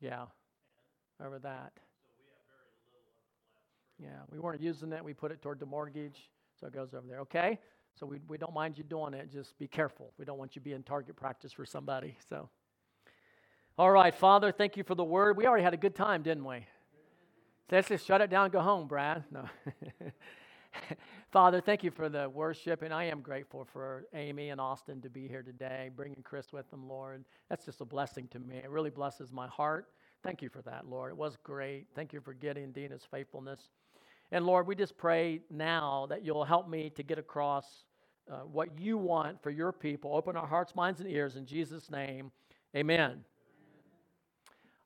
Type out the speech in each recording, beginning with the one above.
Yeah, over that. Yeah, we weren't using it. We put it toward the mortgage, so it goes over there. Okay, so we we don't mind you doing it. Just be careful. We don't want you being target practice for somebody. So, all right, Father, thank you for the word. We already had a good time, didn't we? let's just shut it down and go home, Brad. No. Father, thank you for the worship, and I am grateful for Amy and Austin to be here today, bringing Chris with them, Lord. That's just a blessing to me. It really blesses my heart. Thank you for that, Lord. It was great. Thank you for getting Dina's faithfulness. And Lord, we just pray now that you'll help me to get across uh, what you want for your people. Open our hearts, minds, and ears in Jesus' name. Amen.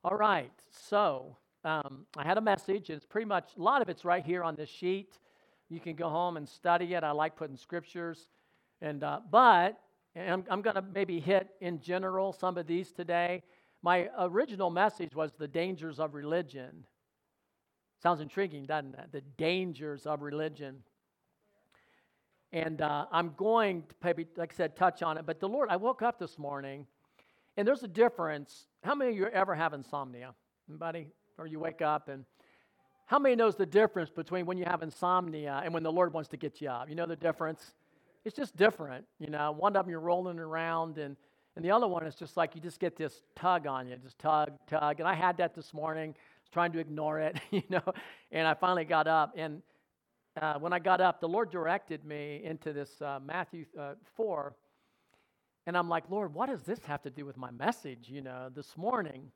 All right, so um, I had a message. It's pretty much, a lot of it's right here on this sheet. You can go home and study it. I like putting scriptures. And, uh, but and I'm, I'm going to maybe hit in general some of these today. My original message was the dangers of religion. Sounds intriguing, doesn't it? The dangers of religion. And uh, I'm going to maybe, like I said, touch on it. But the Lord, I woke up this morning, and there's a difference. How many of you ever have insomnia? Anybody? Or you wake up and how many knows the difference between when you have insomnia and when the Lord wants to get you up? You know the difference? It's just different. You know, one of them you're rolling around, and, and the other one is just like you just get this tug on you, just tug, tug. And I had that this morning, trying to ignore it, you know, and I finally got up. And uh, when I got up, the Lord directed me into this uh, Matthew uh, 4. And I'm like, Lord, what does this have to do with my message, you know, this morning?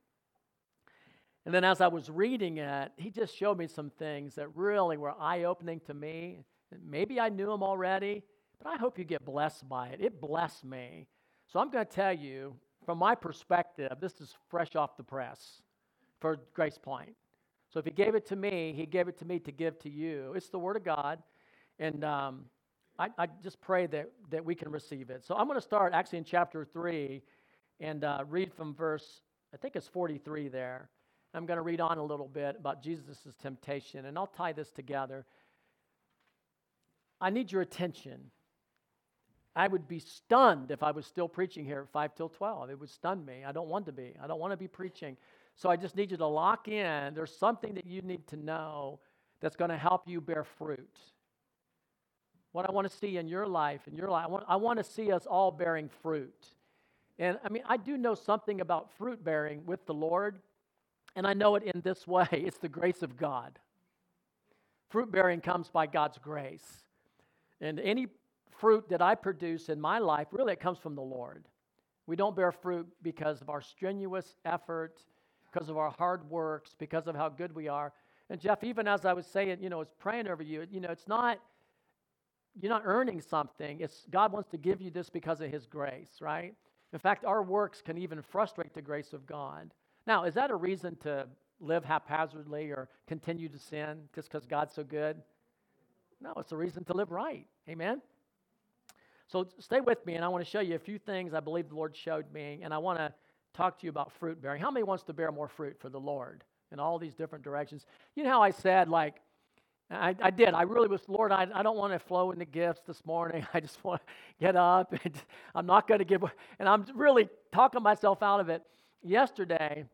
And then as I was reading it, he just showed me some things that really were eye opening to me. Maybe I knew them already, but I hope you get blessed by it. It blessed me. So I'm going to tell you, from my perspective, this is fresh off the press for Grace Point. So if he gave it to me, he gave it to me to give to you. It's the Word of God. And um, I, I, just pray that, that we can receive it. So I'm going to start actually in chapter 3 and uh, read from verse, I think it's 43 there. I'm going to read on a little bit about Jesus' temptation, and I'll tie this together. I need your attention. I would be stunned if I was still preaching here at 5 till 12. It would stun me. I don't want to be. I don't want to be preaching. So I just need you to lock in. There's something that you need to know that's going to help you bear fruit. What I want to see in your life, in your life, I want, I want to see us all bearing fruit. And I mean, I do know something about fruit bearing with the Lord. And I know it in this way it's the grace of God. Fruit bearing comes by God's grace. And any fruit that I produce in my life, really, it comes from the Lord. We don't bear fruit because of our strenuous effort, because of our hard works, because of how good we are. And Jeff, even as I was saying, you know, I was praying over you, you know, it's not, you're not earning something. It's God wants to give you this because of His grace, right? In fact, our works can even frustrate the grace of God. Now, is that a reason to live haphazardly or continue to sin just because God's so good? No, it's a reason to live right. Amen? So stay with me, and I want to show you a few things I believe the Lord showed me, and I want to talk to you about fruit bearing. How many wants to bear more fruit for the Lord in all these different directions? You know how I said, like, I, I did. I really was, Lord, I, I don't want to flow in the gifts this morning. I just want to get up, and I'm not going to give, and I'm really talking myself out of it. Yesterday,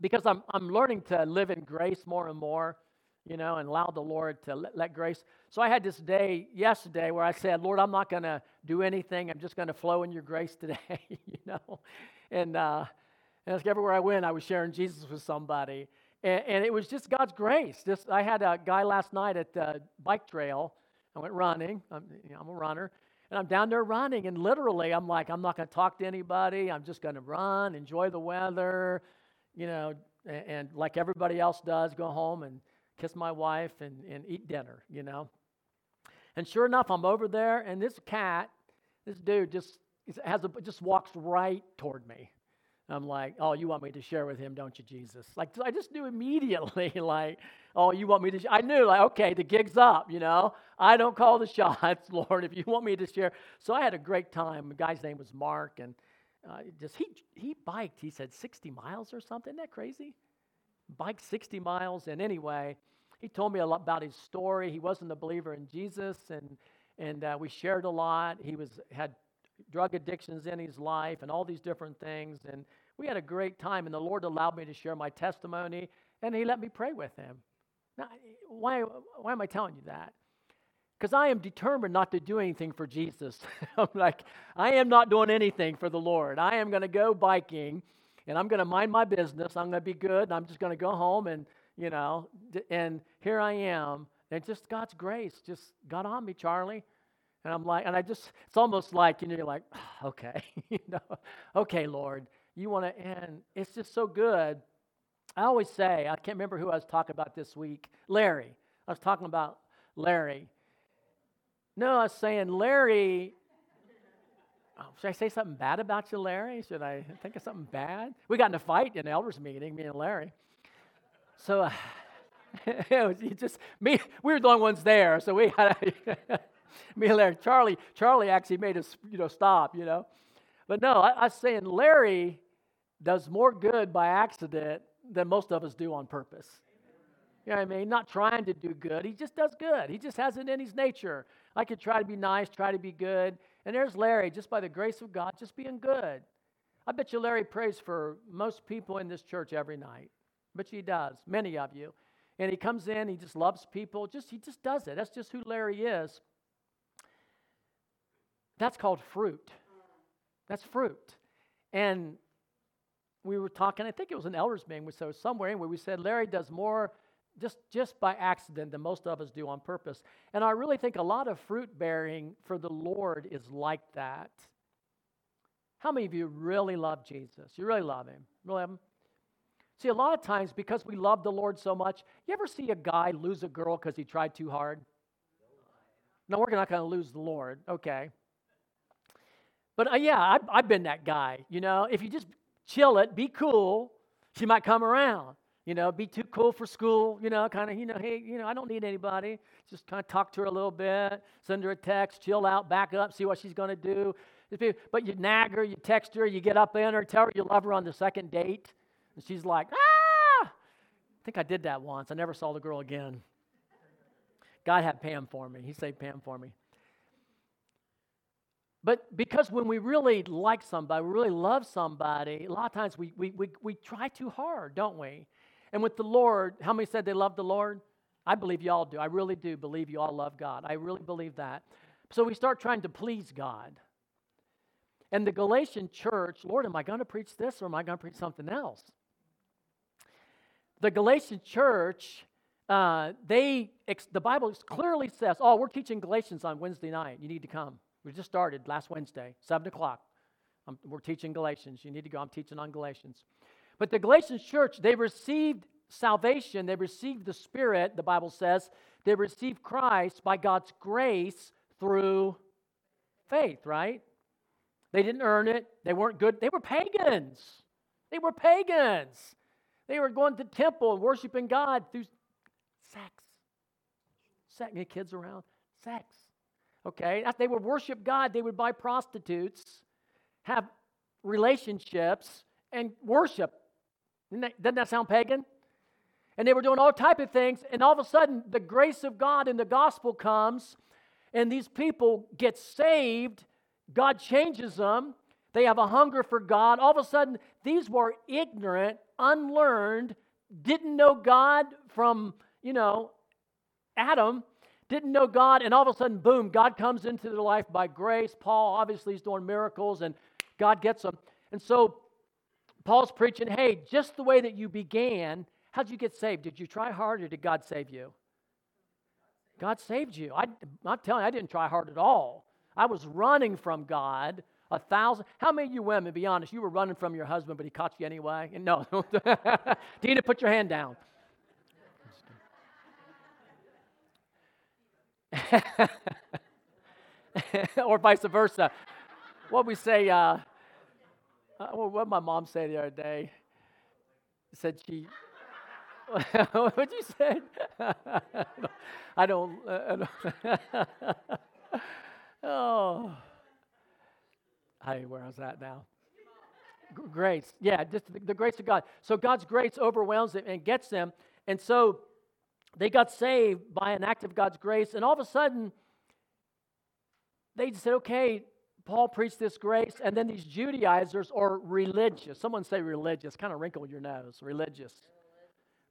because I'm, I'm learning to live in grace more and more, you know, and allow the Lord to let, let grace. So I had this day yesterday where I said, Lord, I'm not going to do anything. I'm just going to flow in your grace today, you know. And, uh, and everywhere I went, I was sharing Jesus with somebody. And, and, it was just God's grace. Just I had a guy last night at the bike trail. I went running. I'm, you know, I'm a runner. And I'm down there running, and literally, I'm like, I'm not going to talk to anybody. I'm just going to run, enjoy the weather, you know, and, and, like everybody else does, go home and kiss my wife and, and eat dinner, you know. And sure enough, I'm over there, and this cat, this dude, just has a, just walks right toward me. I'm like, oh, you want me to share with him, don't you, Jesus? Like, I just knew immediately, like, oh, you want me to? I knew, like, okay, the gig's up, you know. I don't call the shots, Lord, if you want me to share. So I had a great time. The guy's name was Mark, and uh, just he he biked. He said 60 miles or something. Isn't that crazy? Biked 60 miles, and anyway, he told me a lot about his story. He wasn't a believer in Jesus, and and uh, we shared a lot. He was had drug addictions in his life and all these different things, and We had a great time, and the Lord allowed me to share my testimony, and He let me pray with him. Now, why, why am I telling you that? Because I am determined not to do anything for Jesus. I'm like, I am not doing anything for the Lord. I am going to go biking, and I'm going to mind my business. I'm going to be good, and I'm just going to go home, and, you know, and here I am. And just God's grace just got on me, Charlie. And I'm like, and I just, it's almost like, you know, you're like, ah, okay, you know, okay, Lord, you want to, and it's just so good. I always say, I can't remember who I was talking about this week. Larry. I was talking about Larry. No, I was saying, Larry, oh, should I say something bad about you, Larry? Should I think of something bad? We got in a fight in elders meeting, me and Larry. So, uh, it was just me. We were the only ones there, so we had. me and Larry. Charlie, Charlie actually made us, you know, stop, you know. But no, I, I was saying Larry does more good by accident than most of us do on purpose. You know what I mean? Not trying to do good. He just does good. He just has it in his nature. I could try to be nice, try to be good. And there's Larry, just by the grace of God, just being good. I bet you Larry prays for most people in this church every night. But he does, many of you. And he comes in, he just loves people. Just he just does it. That's just who Larry is. That's called fruit. That's fruit. And we were talking, I think it was an elders meeting, so somewhere anyway, we said Larry does more just, just by accident than most of us do on purpose. And I really think a lot of fruit bearing for the Lord is like that. How many of you really love Jesus? You really love him? Really love him? See, a lot of times because we love the Lord so much, you ever see a guy lose a girl because he tried too hard? No, we're not going to lose the Lord. Okay. But uh, yeah, I've, I've been that guy. You know, if you just chill it, be cool, she might come around. You know, be too cool for school. You know, kind of, you know, hey, you know, I don't need anybody. Just kind of talk to her a little bit, send her a text, chill out, back up, see what she's going to do. But you nag her, you text her, you get up in her, tell her you love her on the second date, and she's like, ah! I think I did that once. I never saw the girl again. God had Pam for me. He saved Pam for me. But because when we really like somebody, we really love somebody, a lot of times we, we, we, we try too hard, don't we? And with the Lord, how many said they love the Lord? I believe you all do. I really do believe you all love God. I really believe that. So we start trying to please God. And the Galatian church, Lord, am I going to preach this or am I going to preach something else? The Galatian church, uh, they the Bible clearly says, "Oh, we're teaching Galatians on Wednesday night. You need to come." We just started last Wednesday, 7 o'clock. I'm, we're teaching Galatians. You need to go. I'm teaching on Galatians. But the Galatians church, they received salvation, they received the Spirit, the Bible says. They received Christ by God's grace through faith, right? They didn't earn it. They weren't good. They were pagans. They were pagans. They were going to temple and worshiping God through sex. Sex. Any kids around? Sex. Okay? They would worship God, they would buy prostitutes, have relationships, and worship. Doesn't that sound pagan? And they were doing all type of things, and all of a sudden, the grace of God in the gospel comes, and these people get saved. God changes them. They have a hunger for God. All of a sudden, these were ignorant, unlearned, didn't know God from, you know, Adam, didn't know God, and all of a sudden, boom, God comes into their life by grace. Paul obviously is doing miracles, and God gets them. And so Paul's preaching, hey, just the way that you began, how'd you get saved? Did you try hard or did God save you? God saved you. I, I'm telling you, I didn't try hard at all. I was running from God a thousand. How many of you women, be honest, you were running from your husband, but he caught you anyway? No. Dina, put your hand down. or vice versa. What we say, uh, uh, what my mom said the other day, said she, what you said? I don't, I don't oh, hey, where is that now? Grace, yeah, just the, the grace of God. So God's grace overwhelms them and gets them. And so they got saved by an act of God's grace, and all of a sudden, they said, okay, Paul preached this grace, and then these Judaizers or religious, someone say religious, kind of wrinkle your nose, religious.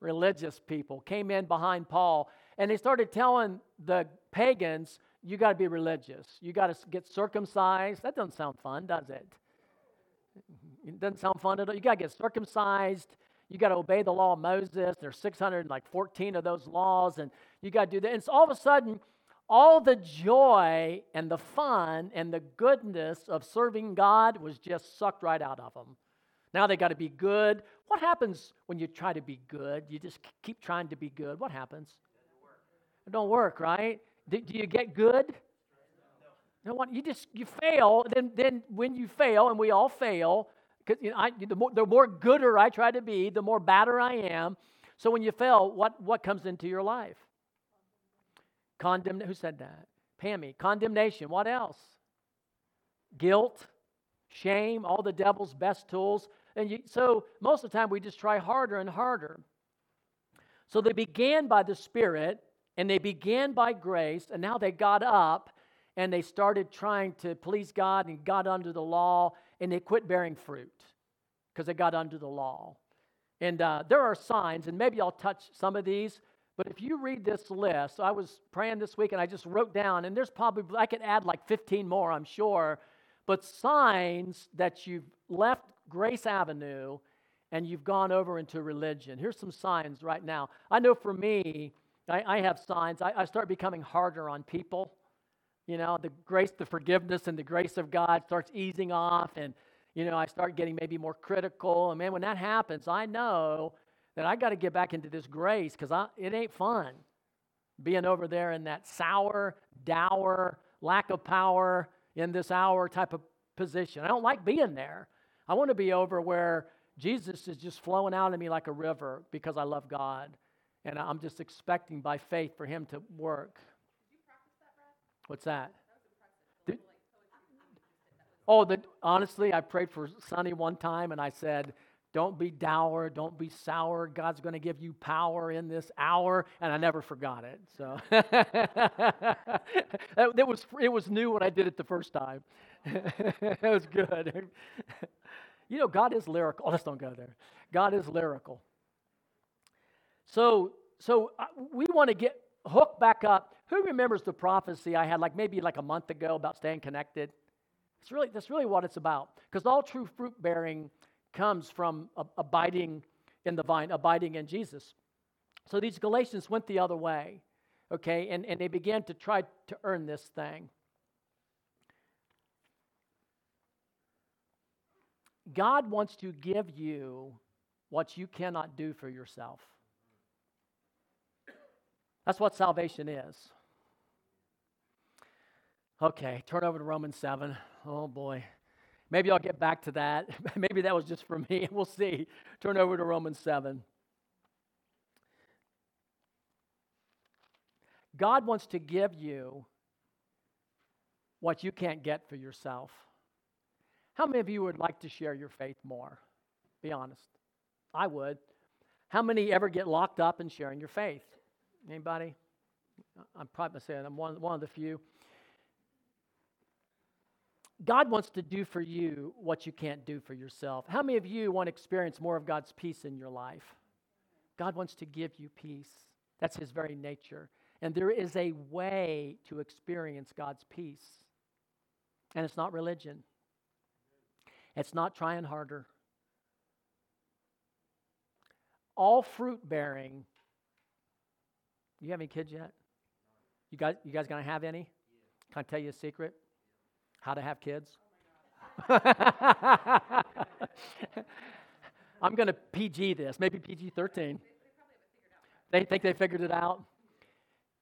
Religious people came in behind Paul and they started telling the pagans, you got to be religious. You got to get circumcised. That doesn't sound fun, does it? It doesn't sound fun at all. You got to get circumcised. You got to obey the law of Moses. There's 614 of those laws, and you got to do that. And so all of a sudden, all the joy and the fun and the goodness of serving God was just sucked right out of them. Now they got to be good. What happens when you try to be good? You just keep trying to be good. What happens? It don't work, right? Do, you get good? No. no. You just you fail. Then then when you fail, and we all fail, because you know, I, the, more, the more gooder I try to be, the more badder I am. So when you fail, what what comes into your life? Condemn, who said that? Pammy. Condemnation. What else? Guilt, shame, all the devil's best tools. And you, so most of the time we just try harder and harder. So they began by the Spirit and they began by grace, and now they got up and they started trying to please God and got under the law, and they quit bearing fruit because they got under the law. And uh, there are signs, and maybe I'll touch some of these. But if you read this list, I was praying this week and I just wrote down, and there's probably, I could add like 15 more, I'm sure, but signs that you've left Grace Avenue and you've gone over into religion. Here's some signs right now. I know for me, I, I have signs. I, I start becoming harder on people. You know, the grace, the forgiveness, and the grace of God starts easing off, and you know, I start getting maybe more critical. And man, when that happens, I know that I got to get back into this grace because it ain't fun being over there in that sour, dour, lack of power in this hour type of position. I don't like being there. I want to be over where Jesus is just flowing out of me like a river because I love God. And I'm just expecting by faith for Him to work. That, What's that? that oh, the, honestly, I prayed for Sonny one time and I said, don't be dour. Don't be sour. God's going to give you power in this hour. And I never forgot it. So it, was, it was new when I did it the first time. it was good. you know, God is lyrical. Oh, let's don't go there. God is lyrical. So, so uh, we want to get hooked back up. Who remembers the prophecy I had like maybe like a month ago about staying connected? It's really, that's really what it's about. Because all true fruit bearing comes from abiding in the vine, abiding in Jesus. So these Galatians went the other way, okay, and, and they began to try to earn this thing. God wants to give you what you cannot do for yourself. That's what salvation is. Okay, turn over to Romans 7. Oh boy. Maybe I'll get back to that. Maybe that was just for me. We'll see. Turn over to Romans 7. God wants to give you what you can't get for yourself. How many of you would like to share your faith more? Be honest. I would. How many ever get locked up in sharing your faith? Anybody? I'm probably saying I'm one, one of the few. God wants to do for you what you can't do for yourself. How many of you want to experience more of God's peace in your life? God wants to give you peace. That's his very nature. And there is a way to experience God's peace. And it's not religion, it's not trying harder. All fruit bearing. You have any kids yet? You guys, you guys gonna have any? Can I tell you a secret? How to have kids? I'm going to PG this, maybe PG 13. They think they figured it out.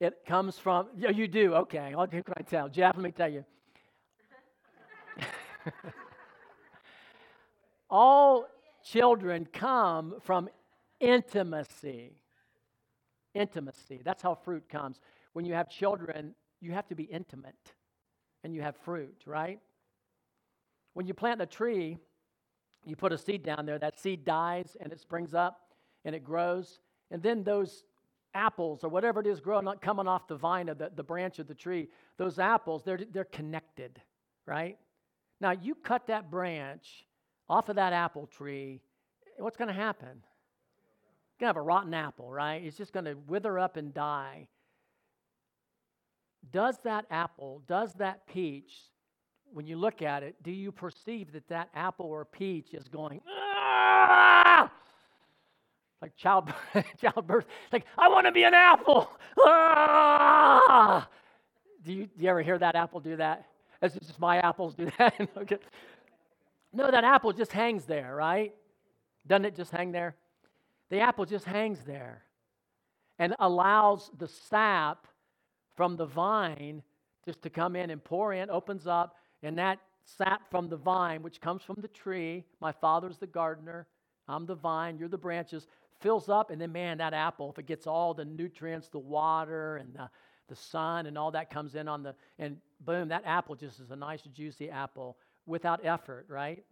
It comes from, yeah, you do, okay. Who can I tell? Jeff, let me tell you. All children come from intimacy. Intimacy. That's how fruit comes. When you have children, you have to be intimate and you have fruit, right? When you plant a tree, you put a seed down there, that seed dies and it springs up and it grows. And then those apples or whatever it is growing, coming off the vine of the, the branch of the tree, those apples, they're, they're connected, right? Now, you cut that branch off of that apple tree, what's going to happen? You're going to have a rotten apple, right? It's just going to wither up and die. Does that apple, does that peach, when you look at it, do you perceive that that apple or peach is going, ah! like child, childbirth? Like, I want to be an apple. Ah! Do, you, do you ever hear that apple do that? As just my apples do that. okay. No, that apple just hangs there, right? Doesn't it just hang there? The apple just hangs there and allows the sap from the vine just to come in and pour in, opens up, and that sap from the vine, which comes from the tree, my father's the gardener, I'm the vine, you're the branches, fills up, and then, man, that apple, if it gets all the nutrients, the water, and the, the sun, and all that comes in on the, and boom, that apple just is a nice, juicy apple without effort, right?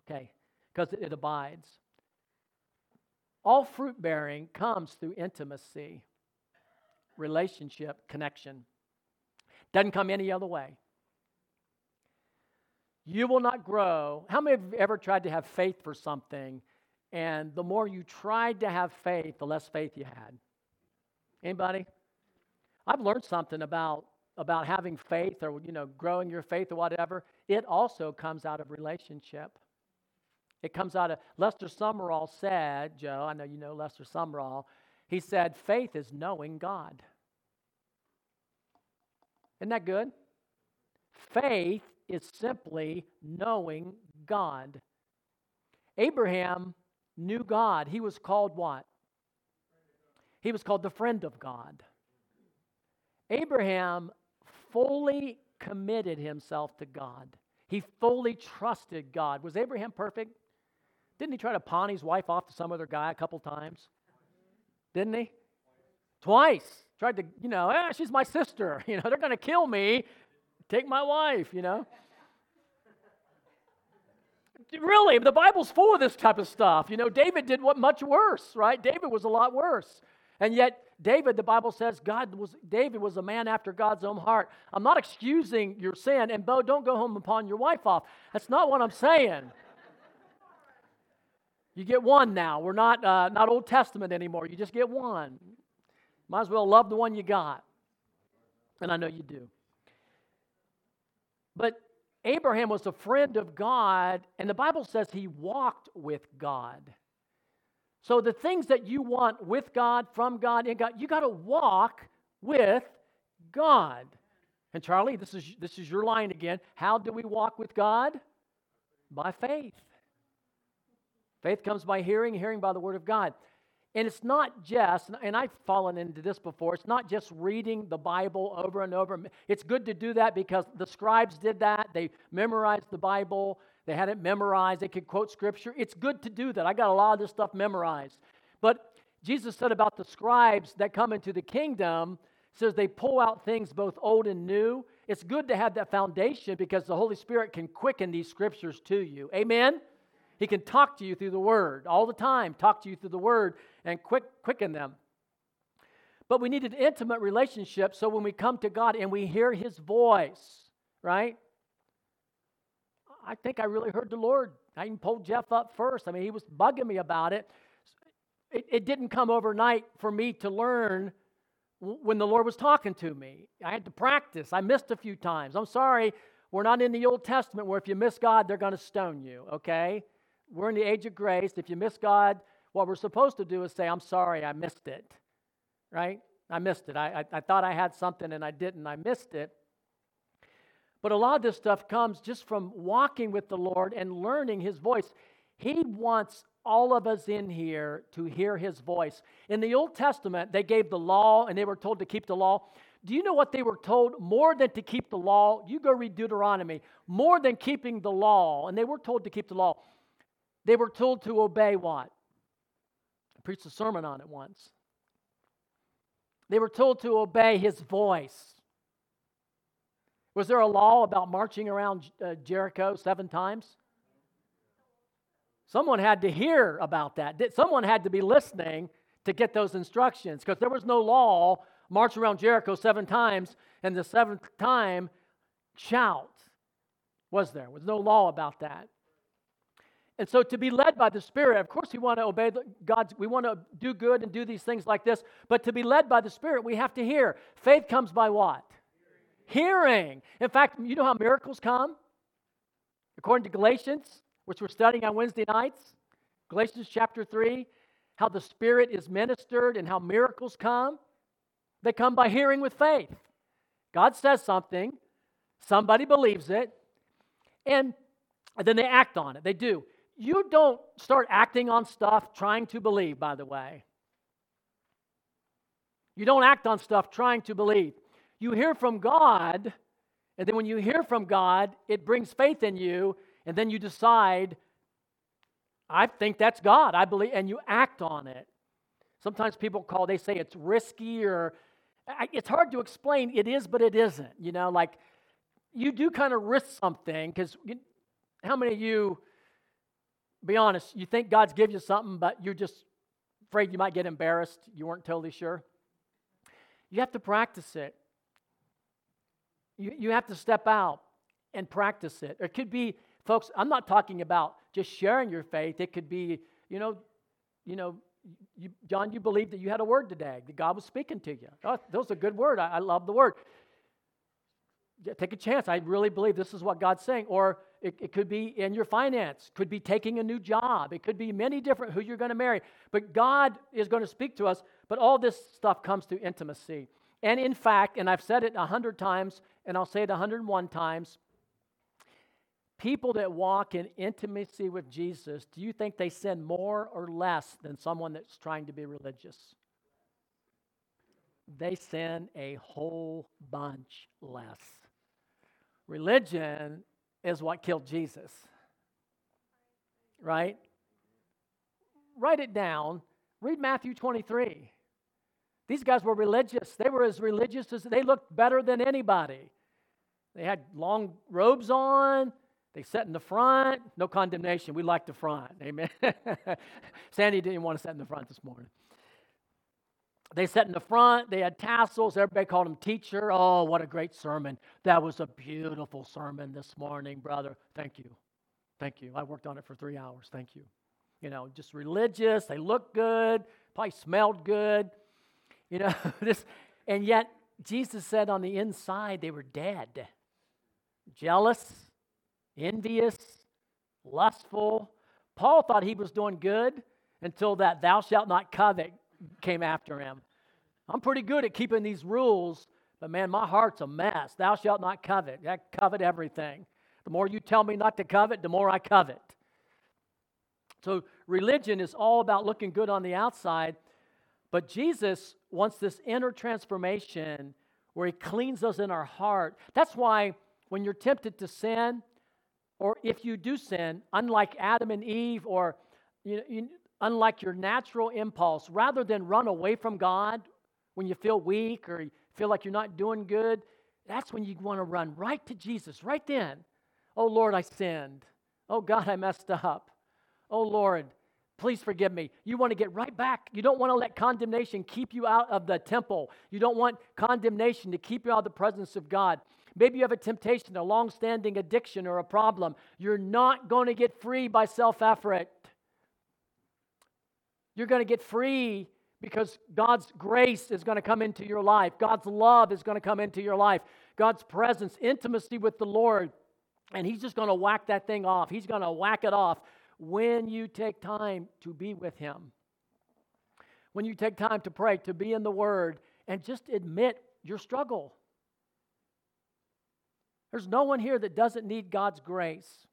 Okay, because it, it abides. All fruit bearing comes through intimacy, relationship, connection. Doesn't come any other way. You will not grow. How many of you ever tried to have faith for something, and the more you tried to have faith, the less faith you had? Anybody? I've learned something about about having faith or you know growing your faith or whatever. It also comes out of relationship. It comes out of Lester Sumrall said, Joe, I know you know Lester Sumrall. He said, faith is knowing God. Isn't that good? Faith is simply knowing God. Abraham knew God. He was called what? He was called the friend of God. Abraham fully committed himself to God. He fully trusted God. Was Abraham perfect? Didn't he try to pawn his wife off to some other guy a couple times? Didn't he? Twice. Tried to, you know, eh, she's my sister. You know, they're going to kill me. Take my wife, you know. really, the Bible's full of this type of stuff. You know, David did what much worse, right? David was a lot worse. And yet, David, the Bible says, God was David was a man after God's own heart. I'm not excusing your sin, and Bo, don't go home and pawn your wife off. That's not what I'm saying. You get one now. We're not, uh, not Old Testament anymore. You just get one. Might as well love the one you got. And I know you do. But Abraham was a friend of God, and the Bible says he walked with God. So the things that you want with God, from God, in God, you got to walk with God. And Charlie, this is this is your line again. How do we walk with God? By faith. Faith comes by hearing, hearing by the word of God. And it's not just, and I've fallen into this before, it's not just reading the Bible over and over. It's good to do that because the scribes did that. They memorized the Bible, they had it memorized, they could quote scripture. It's good to do that. I got a lot of this stuff memorized. But Jesus said about the scribes that come into the kingdom, says they pull out things both old and new. It's good to have that foundation because the Holy Spirit can quicken these scriptures to you. Amen? He can talk to you through the Word all the time, talk to you through the Word and quick, quicken them. But we need an intimate relationship so when we come to God and we hear His voice, right? I think I really heard the Lord. I even pulled Jeff up first. I mean, he was bugging me about it. It, it didn't come overnight for me to learn when the Lord was talking to me. I had to practice. I missed a few times. I'm sorry, we're not in the Old Testament where if you miss God, they're going to stone you, okay? We're in the age of grace. If you miss God, what we're supposed to do is say, I'm sorry, I missed it. Right? I missed it. I, I, I thought I had something and I didn't. I missed it. But a lot of this stuff comes just from walking with the Lord and learning His voice. He wants all of us in here to hear His voice. In the Old Testament, they gave the law and they were told to keep the law. Do you know what they were told? More than to keep the law, you go read Deuteronomy, more than keeping the law, and they were told to keep the law. They were told to obey what? I preached a sermon on it once. They were told to obey his voice. Was there a law about marching around uh, Jericho seven times? Someone had to hear about that. Someone had to be listening to get those instructions because there was no law march around Jericho seven times and the seventh time shout. Was there? Was no law about that. And so to be led by the Spirit, of course, we want to obey God's, we want to do good and do these things like this, but to be led by the Spirit, we have to hear. Faith comes by what? Hearing. Hearing. In fact, you know how miracles come? According to Galatians, which we're studying on Wednesday nights, Galatians chapter 3, how the Spirit is ministered and how miracles come. They come by hearing with faith. God says something, somebody believes it, and then they act on it. They do. You don't start acting on stuff trying to believe, by the way. You don't act on stuff trying to believe. You hear from God, and then when you hear from God, it brings faith in you, and then you decide, I think that's God. I believe, and you act on it. Sometimes people call, they say it's risky or it's hard to explain. It is, but it isn't. You know, like you do kind of risk something because how many of you be honest, you think God's give you something, but you're just afraid you might get embarrassed. You weren't totally sure. You have to practice it. You, you have to step out and practice it. It could be, folks, I'm not talking about just sharing your faith. It could be, you know, you know, you, John, you believed that you had a word today, that God was speaking to you. Oh, that was a good word. I, I love the word. Take a chance. I really believe this is what God's saying. Or it, it could be in your finance, could be taking a new job, it could be many different who you're going to marry. But God is going to speak to us, but all this stuff comes through intimacy. And in fact, and I've said it a hundred times, and I'll say it 101 times, people that walk in intimacy with Jesus, do you think they sin more or less than someone that's trying to be religious? They sin a whole bunch less. Religion is what killed Jesus. Right? Write it down. Read Matthew 23. These guys were religious. They were as religious as they looked better than anybody. They had long robes on. They sat in the front. No condemnation. We like the front. Amen. Sandy didn't want to sit in the front this morning. They sat in the front, they had tassels, everybody called him teacher. Oh, what a great sermon. That was a beautiful sermon this morning, brother. Thank you. Thank you. I worked on it for three hours. Thank you. You know, just religious, they looked good, probably smelled good. You know, this and yet Jesus said on the inside they were dead. Jealous, envious, lustful. Paul thought he was doing good until that thou shalt not covet came after him. I'm pretty good at keeping these rules, but man, my heart's a mess. Thou shalt not covet. I covet everything. The more you tell me not to covet, the more I covet. So religion is all about looking good on the outside, but Jesus wants this inner transformation where he cleans us in our heart. That's why when you're tempted to sin, or if you do sin, unlike Adam and Eve, or you know, you, unlike your natural impulse, rather than run away from God when you feel weak or you feel like you're not doing good, that's when you want to run right to Jesus, right then. Oh Lord, I sinned. Oh God, I messed up. Oh Lord, please forgive me. You want to get right back. You don't want to let condemnation keep you out of the temple. You don't want condemnation to keep you out of the presence of God. Maybe you have a temptation, a long standing addiction, or a problem. You're not going to get free by self effort. You're going to get free because God's grace is going to come into your life. God's love is going to come into your life. God's presence, intimacy with the Lord. And He's just going to whack that thing off. He's going to whack it off when you take time to be with Him. When you take time to pray, to be in the Word, and just admit your struggle. There's no one here that doesn't need God's grace.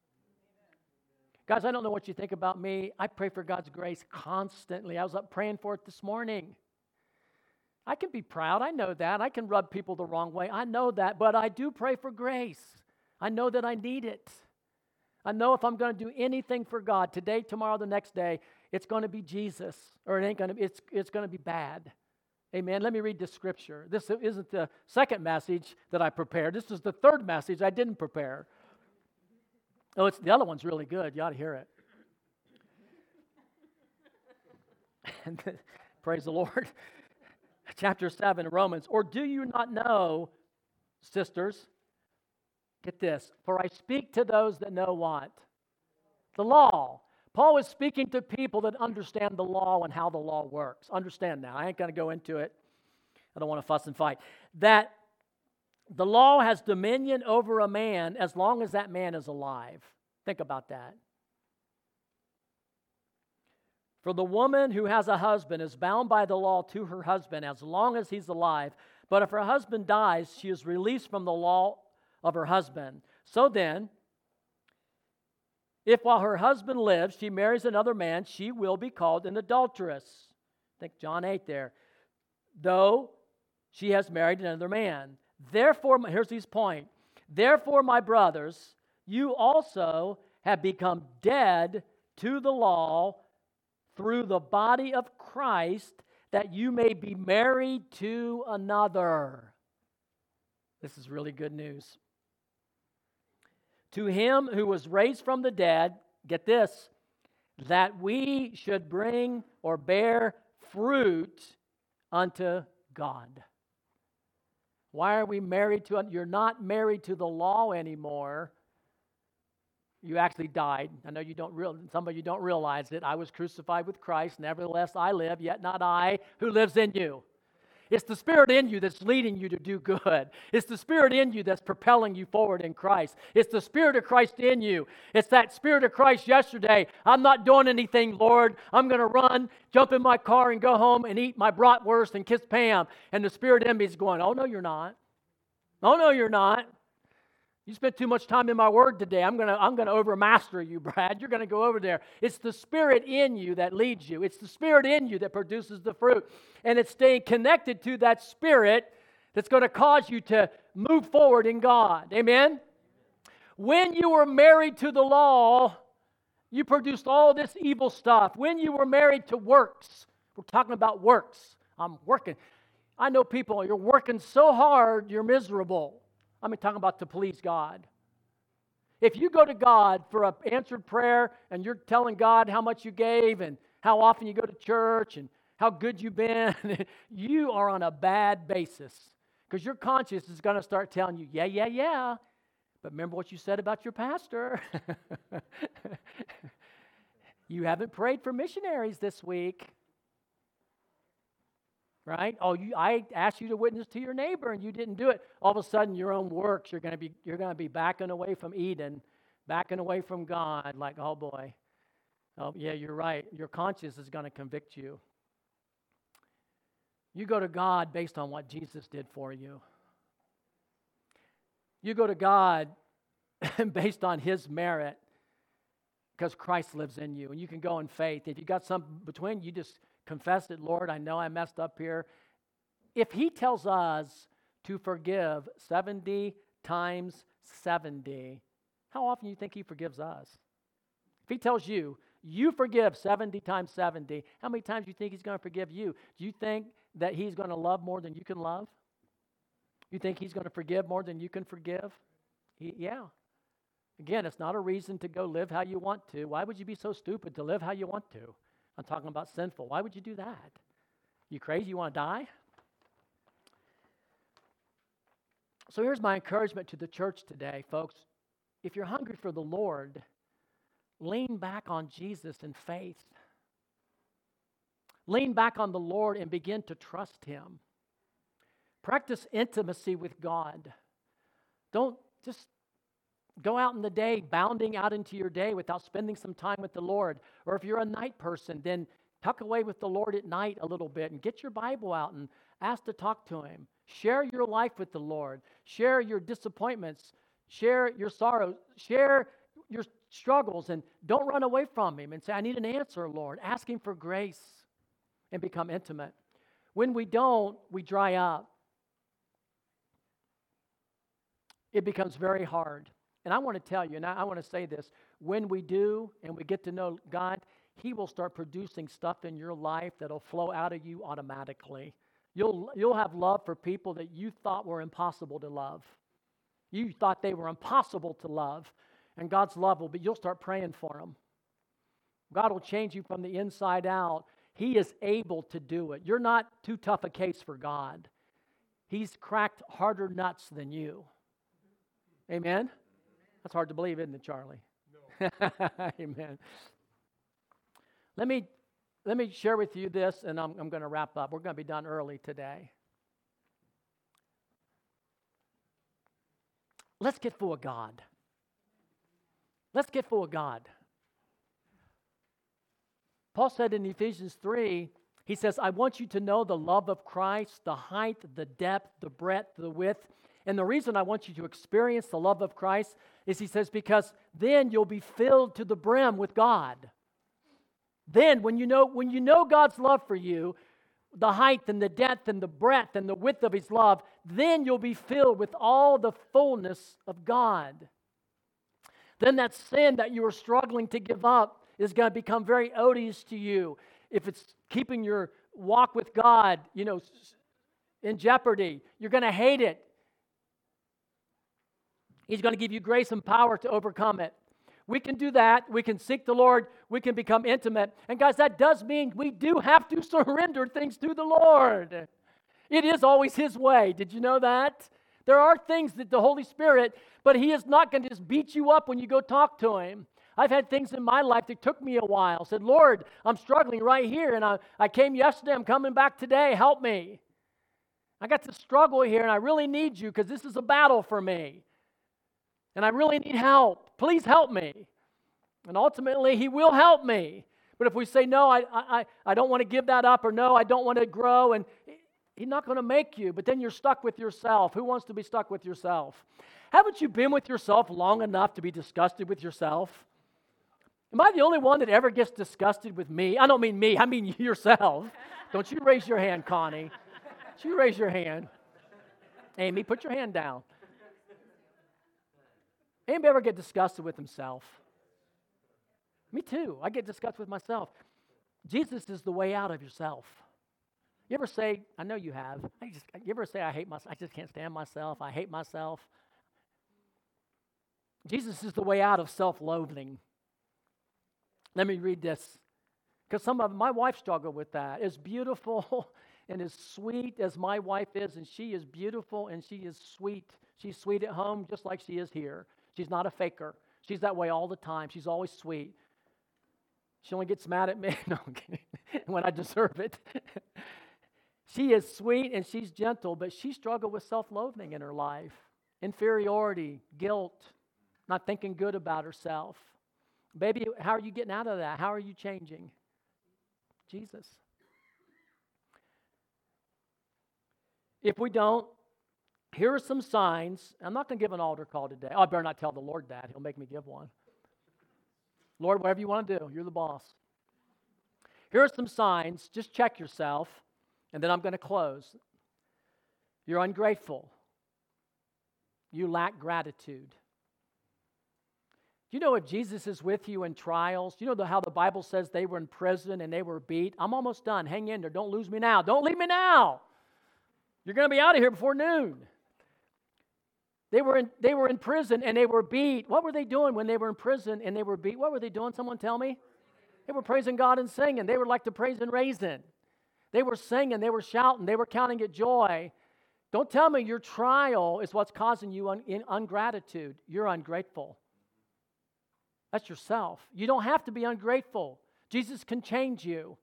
Guys, I don't know what you think about me. I pray for God's grace constantly. I was up praying for it this morning. I can be proud. I know that. I can rub people the wrong way. I know that. But I do pray for grace. I know that I need it. I know if I'm going to do anything for God today, tomorrow, the next day, it's going to be Jesus, or it ain't going to. Be, it's it's going to be bad. Amen. Let me read the scripture. This isn't the second message that I prepared. This is the third message I didn't prepare. Oh, it's the other one's really good. You ought to hear it. praise the Lord. Chapter 7 Romans. Or do you not know, sisters, Get this. For I speak to those that know what? The law. Paul is speaking to people that understand the law and how the law works. Understand now. I ain't going to go into it. I don't want to fuss and fight. That the law has dominion over a man as long as that man is alive. Think about that. For the woman who has a husband is bound by the law to her husband as long as he's alive. But if her husband dies, she is released from the law of her husband. So then, if while her husband lives she marries another man, she will be called an adulteress. Think John 8 there. Though she has married another man. Therefore, here's his point. Therefore, my brothers, you also have become dead to the law through the body of Christ, that you may be married to another. This is really good news. To him who was raised from the dead, get this, that we should bring or bear fruit unto God. Why are we married to? You're not married to the law anymore. You actually died. I know you don't real, some of you don't realize it. I was crucified with Christ. Nevertheless, I live, yet not I, who lives in you. It's the Spirit in you that's leading you to do good. It's the Spirit in you that's propelling you forward in Christ. It's the Spirit of Christ in you. It's that Spirit of Christ yesterday. I'm not doing anything, Lord. I'm going to run, jump in my car, and go home and eat my bratwurst and kiss Pam. And the Spirit in me is going, Oh, no, you're not. Oh, no, you're not. You spent too much time in my word today. I'm going to I'm going to overmaster you, Brad. You're going to go over there. It's the spirit in you that leads you. It's the spirit in you that produces the fruit. And it's staying connected to that spirit that's going to cause you to move forward in God. Amen. When you were married to the law, you produced all this evil stuff. When you were married to works, we're talking about works. I'm working. I know people, you're working so hard, you're miserable. I'm talking about to please God. If you go to God for an answered prayer and you're telling God how much you gave and how often you go to church and how good you've been, you are on a bad basis because your conscience is going to start telling you, yeah, yeah, yeah. But remember what you said about your pastor. you haven't prayed for missionaries this week right? Oh, you, I asked you to witness to your neighbor and you didn't do it. All of a sudden, your own works, you're going to be you're going to be backing away from Eden, backing away from God. Like, oh boy, oh yeah, you're right. Your conscience is going to convict you. You go to God based on what Jesus did for you. You go to God based on His merit because Christ lives in you, and you can go in faith. If you got something between, you just confess it, Lord, I know I messed up here. If He tells us to forgive 70 times 70, how often do you think He forgives us? If He tells you, you forgive 70 times 70, how many times do you think He's going to forgive you? Do you think that He's going to love more than you can love? You think He's going to forgive more than you can forgive? He, yeah. Again, it's not a reason to go live how you want to. Why would you be so stupid to live how you want to? I'm talking about sinful. Why would you do that? You crazy? You want to die? So here's my encouragement to the church today, folks. If you're hungry for the Lord, lean back on Jesus in faith. Lean back on the Lord and begin to trust Him. Practice intimacy with God. Don't just Go out in the day, bounding out into your day without spending some time with the Lord. Or if you're a night person, then tuck away with the Lord at night a little bit and get your Bible out and ask to talk to Him. Share your life with the Lord. Share your disappointments. Share your sorrows. Share your struggles and don't run away from Him and say, I need an answer, Lord. Ask Him for grace and become intimate. When we don't, we dry up. It becomes very hard. And I want to tell you, and I, want to say this when we do and we get to know God, He will start producing stuff in your life that'll flow out of you automatically. You'll, you'll have love for people that you thought were impossible to love. You thought they were impossible to love, and God's love will be, you'll start praying for them. God will change you from the inside out. He is able to do it. You're not too tough a case for God. He's cracked harder nuts than you. Amen? That's hard to believe, isn't it, Charlie? No. Amen. Let me, let me share with you this, and I'm, I'm going to wrap up. We're going to be done early today. Let's get full of God. Let's get full of God. Paul said in Ephesians 3, he says, I want you to know the love of Christ, the height, the depth, the breadth, the width. And the reason I want you to experience the love of Christ is he says, because then you'll be filled to the brim with God. Then when you know when you know God's love for you, the height and the depth and the breadth and the width of his love, then you'll be filled with all the fullness of God. Then that sin that you are struggling to give up is going to become very odious to you. If it's keeping your walk with God, you know, in jeopardy, you're going to hate it. He's going to give you grace and power to overcome it. We can do that. We can seek the Lord. We can become intimate. And guys, that does mean we do have to surrender things to the Lord. It is always His way. Did you know that? There are things that the Holy Spirit, but He is not going to just beat you up when you go talk to Him. I've had things in my life that took me a while. Said, Lord, I'm struggling right here, and I, I came yesterday, I'm coming back today. Help me. I got to struggle here, and I really need you because this is a battle for me. And I really need help. Please help me. And ultimately, He will help me. But if we say, no, I, I, I don't want to give that up, or no, I don't want to grow, and He's not going to make you, but then you're stuck with yourself. Who wants to be stuck with yourself? Haven't you been with yourself long enough to be disgusted with yourself? Am I the only one that ever gets disgusted with me? I don't mean me, I mean yourself. Don't you raise your hand, Connie. Don't you raise your hand. Amy, put your hand down. Anybody ever get disgusted with himself? Me too. I get disgusted with myself. Jesus is the way out of yourself. You ever say, I know you have, I just, you ever say, I hate myself, I just can't stand myself, I hate myself? Jesus is the way out of self loathing. Let me read this. Because some of my wife struggled with that. As beautiful and as sweet as my wife is, and she is beautiful and she is sweet. She's sweet at home just like she is here. She's not a faker. She's that way all the time. She's always sweet. She only gets mad at me no, when I deserve it. she is sweet and she's gentle, but she struggled with self loathing in her life inferiority, guilt, not thinking good about herself. Baby, how are you getting out of that? How are you changing? Jesus. If we don't, here are some signs. I'm not going to give an altar call today. Oh, I better not tell the Lord that. He'll make me give one. Lord, whatever you want to do, you're the boss. Here are some signs. Just check yourself, and then I'm going to close. You're ungrateful. You lack gratitude. Do you know, if Jesus is with you in trials, you know how the Bible says they were in prison and they were beat? I'm almost done. Hang in there. Don't lose me now. Don't leave me now. You're going to be out of here before noon. They were, in, they were in prison and they were beat. What were they doing when they were in prison and they were beat? What were they doing? Someone tell me? They were praising God and singing. They were like the praise and raisin. They were singing, they were shouting, they were counting it joy. Don't tell me your trial is what's causing you un- ungratitude. You're ungrateful. That's yourself. You don't have to be ungrateful. Jesus can change you.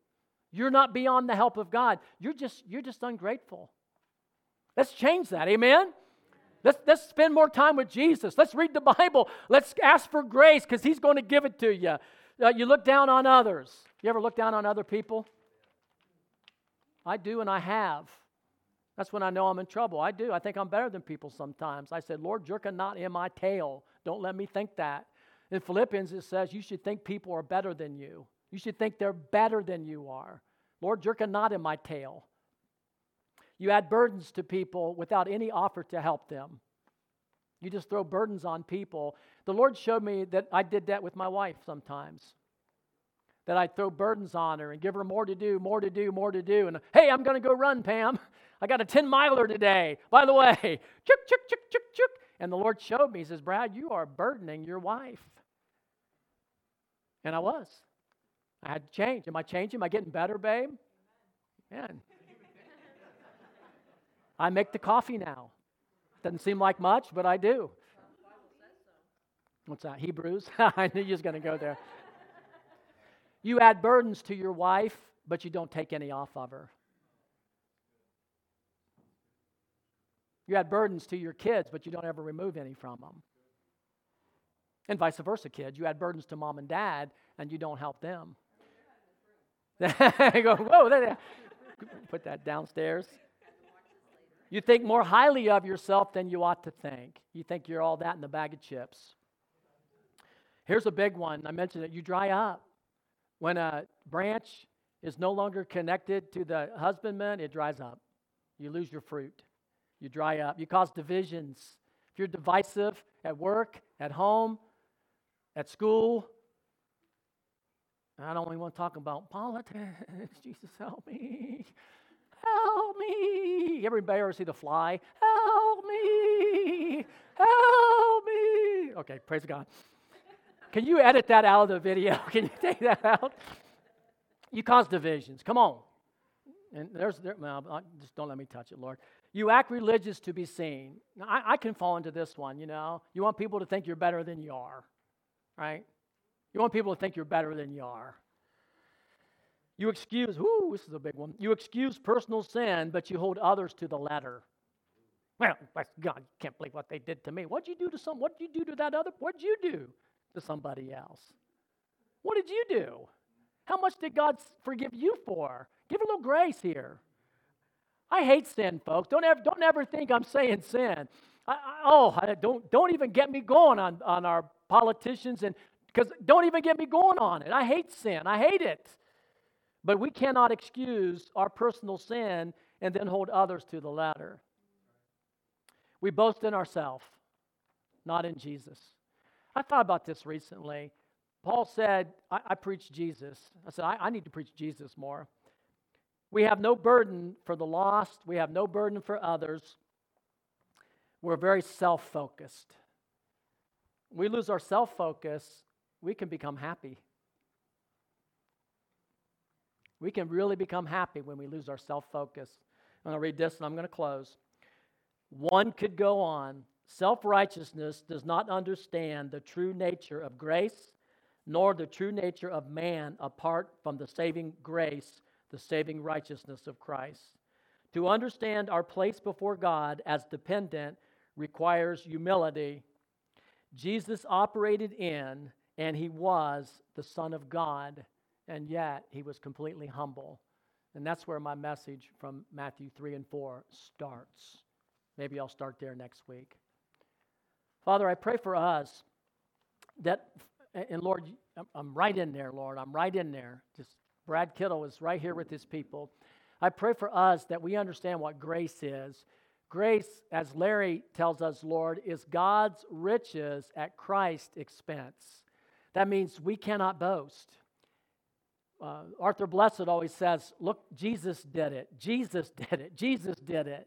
You're not beyond the help of God. You're just, you're just ungrateful. Let's change that. Amen? Let's, let's spend more time with Jesus. Let's read the Bible. Let's ask for grace because He's going to give it to you. Uh, you look down on others. You ever look down on other people? I do, and I have. That's when I know I'm in trouble. I do. I think I'm better than people sometimes. I said, Lord, jerk a knot in my tail. Don't let me think that. In Philippians, it says you should think people are better than you. You should think they're better than you are. Lord, jerk a knot in my tail. You add burdens to people without any offer to help them. You just throw burdens on people. The Lord showed me that I did that with my wife sometimes. That I'd throw burdens on her and give her more to do, more to do, more to do. And hey, I'm going to go run, Pam. I got a 10 miler today. By the way, chuk, chuk, chuk, chuk, chuk. And the Lord showed me, He says, Brad, you are burdening your wife. And I was. I had to change. Am I changing? Am I getting better, babe? Man. I make the coffee now. Doesn't seem like much, but I do. What's that? Hebrews? I knew you was going to go there. You add burdens to your wife, but you don't take any off of her. You add burdens to your kids, but you don't ever remove any from them. And vice versa, kids. You add burdens to mom and dad, and you don't help them. go, whoa, put that downstairs. You think more highly of yourself than you ought to think. You think you're all that in the bag of chips. Here's a big one. I mentioned it. You dry up. When a branch is no longer connected to the husbandman, it dries up. You lose your fruit. You dry up. You cause divisions. If you're divisive at work, at home, at school, I don't even want to talk about politics. Jesus, help me. Help me. Everybody ever see The Fly? Help me. Help me. Okay, praise God. Can you edit that out of the video? Can you take that out? You cause divisions. Come on. And there's, there, well, just don't let me touch it, Lord. You act religious to be seen. Now, I, I can fall into this one, you know. You want people to think you're better than you are, right? You want people to think you're better than you are. You excuse, ooh, this is a big one. You excuse personal sin, but you hold others to the letter. Well, God, can't believe what they did to me. What'd you do to some? What'd you do to that other? What'd you do to somebody else? What did you do? How much did God forgive you for? Give a little grace here. I hate sin, folks. Don't ever, don't ever think I'm saying sin. I, I, oh, I don't, don't even get me going on, on our politicians and because don't even get me going on it. I hate sin. I hate it. But we cannot excuse our personal sin and then hold others to the latter. We boast in ourselves, not in Jesus. I thought about this recently. Paul said, I, I preach Jesus. I said, I, I need to preach Jesus more. We have no burden for the lost, we have no burden for others. We're very self focused. We lose our self focus, we can become happy. We can really become happy when we lose our self focus. I'm going to read this and I'm going to close. One could go on. Self righteousness does not understand the true nature of grace, nor the true nature of man apart from the saving grace the saving righteousness of Christ. To understand our place before God as dependent requires humility. Jesus operated in and he was the Son of God, and yet he was completely humble. And that's where my message from Matthew 3 and 4 starts. Maybe I'll start there next week. Father, I pray for us that, and Lord, I'm right in there, Lord. I'm right in there. Just Brad Kittle is right here with his people. I pray for us that we understand what grace is. Grace, as Larry tells us, Lord, is God's riches at Christ's expense. That means we cannot boast. Uh, Arthur Blessitt always says, Look, Jesus did it. Jesus did it. Jesus did it.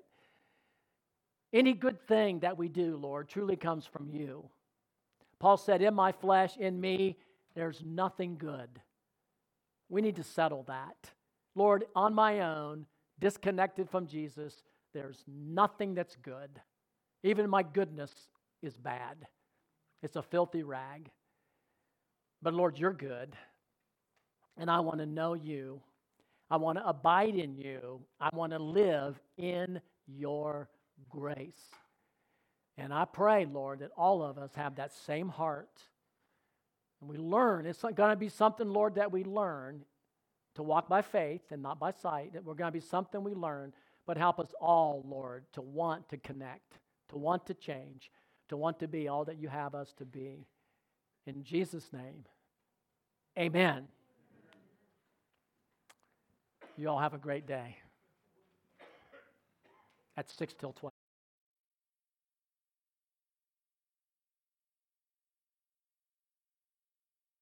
Any good thing that we do, Lord, truly comes from you. Paul said, In my flesh, in me, there's nothing good. We need to settle that. Lord, on my own, disconnected from Jesus, there's nothing that's good. Even my goodness is bad. It's a filthy rag. But Lord, you're good. And I want to know you. I want to abide in you. I want to live in your grace. And I pray, Lord, that all of us have that same heart and we learn, it's going to be something, Lord, that we learn to walk by faith and not by sight. That we're going to be something we learn, but help us all, Lord, to want to connect, to want to change, to want to be all that you have us to be. In Jesus' name, amen. You all have a great day. At 6 till 12.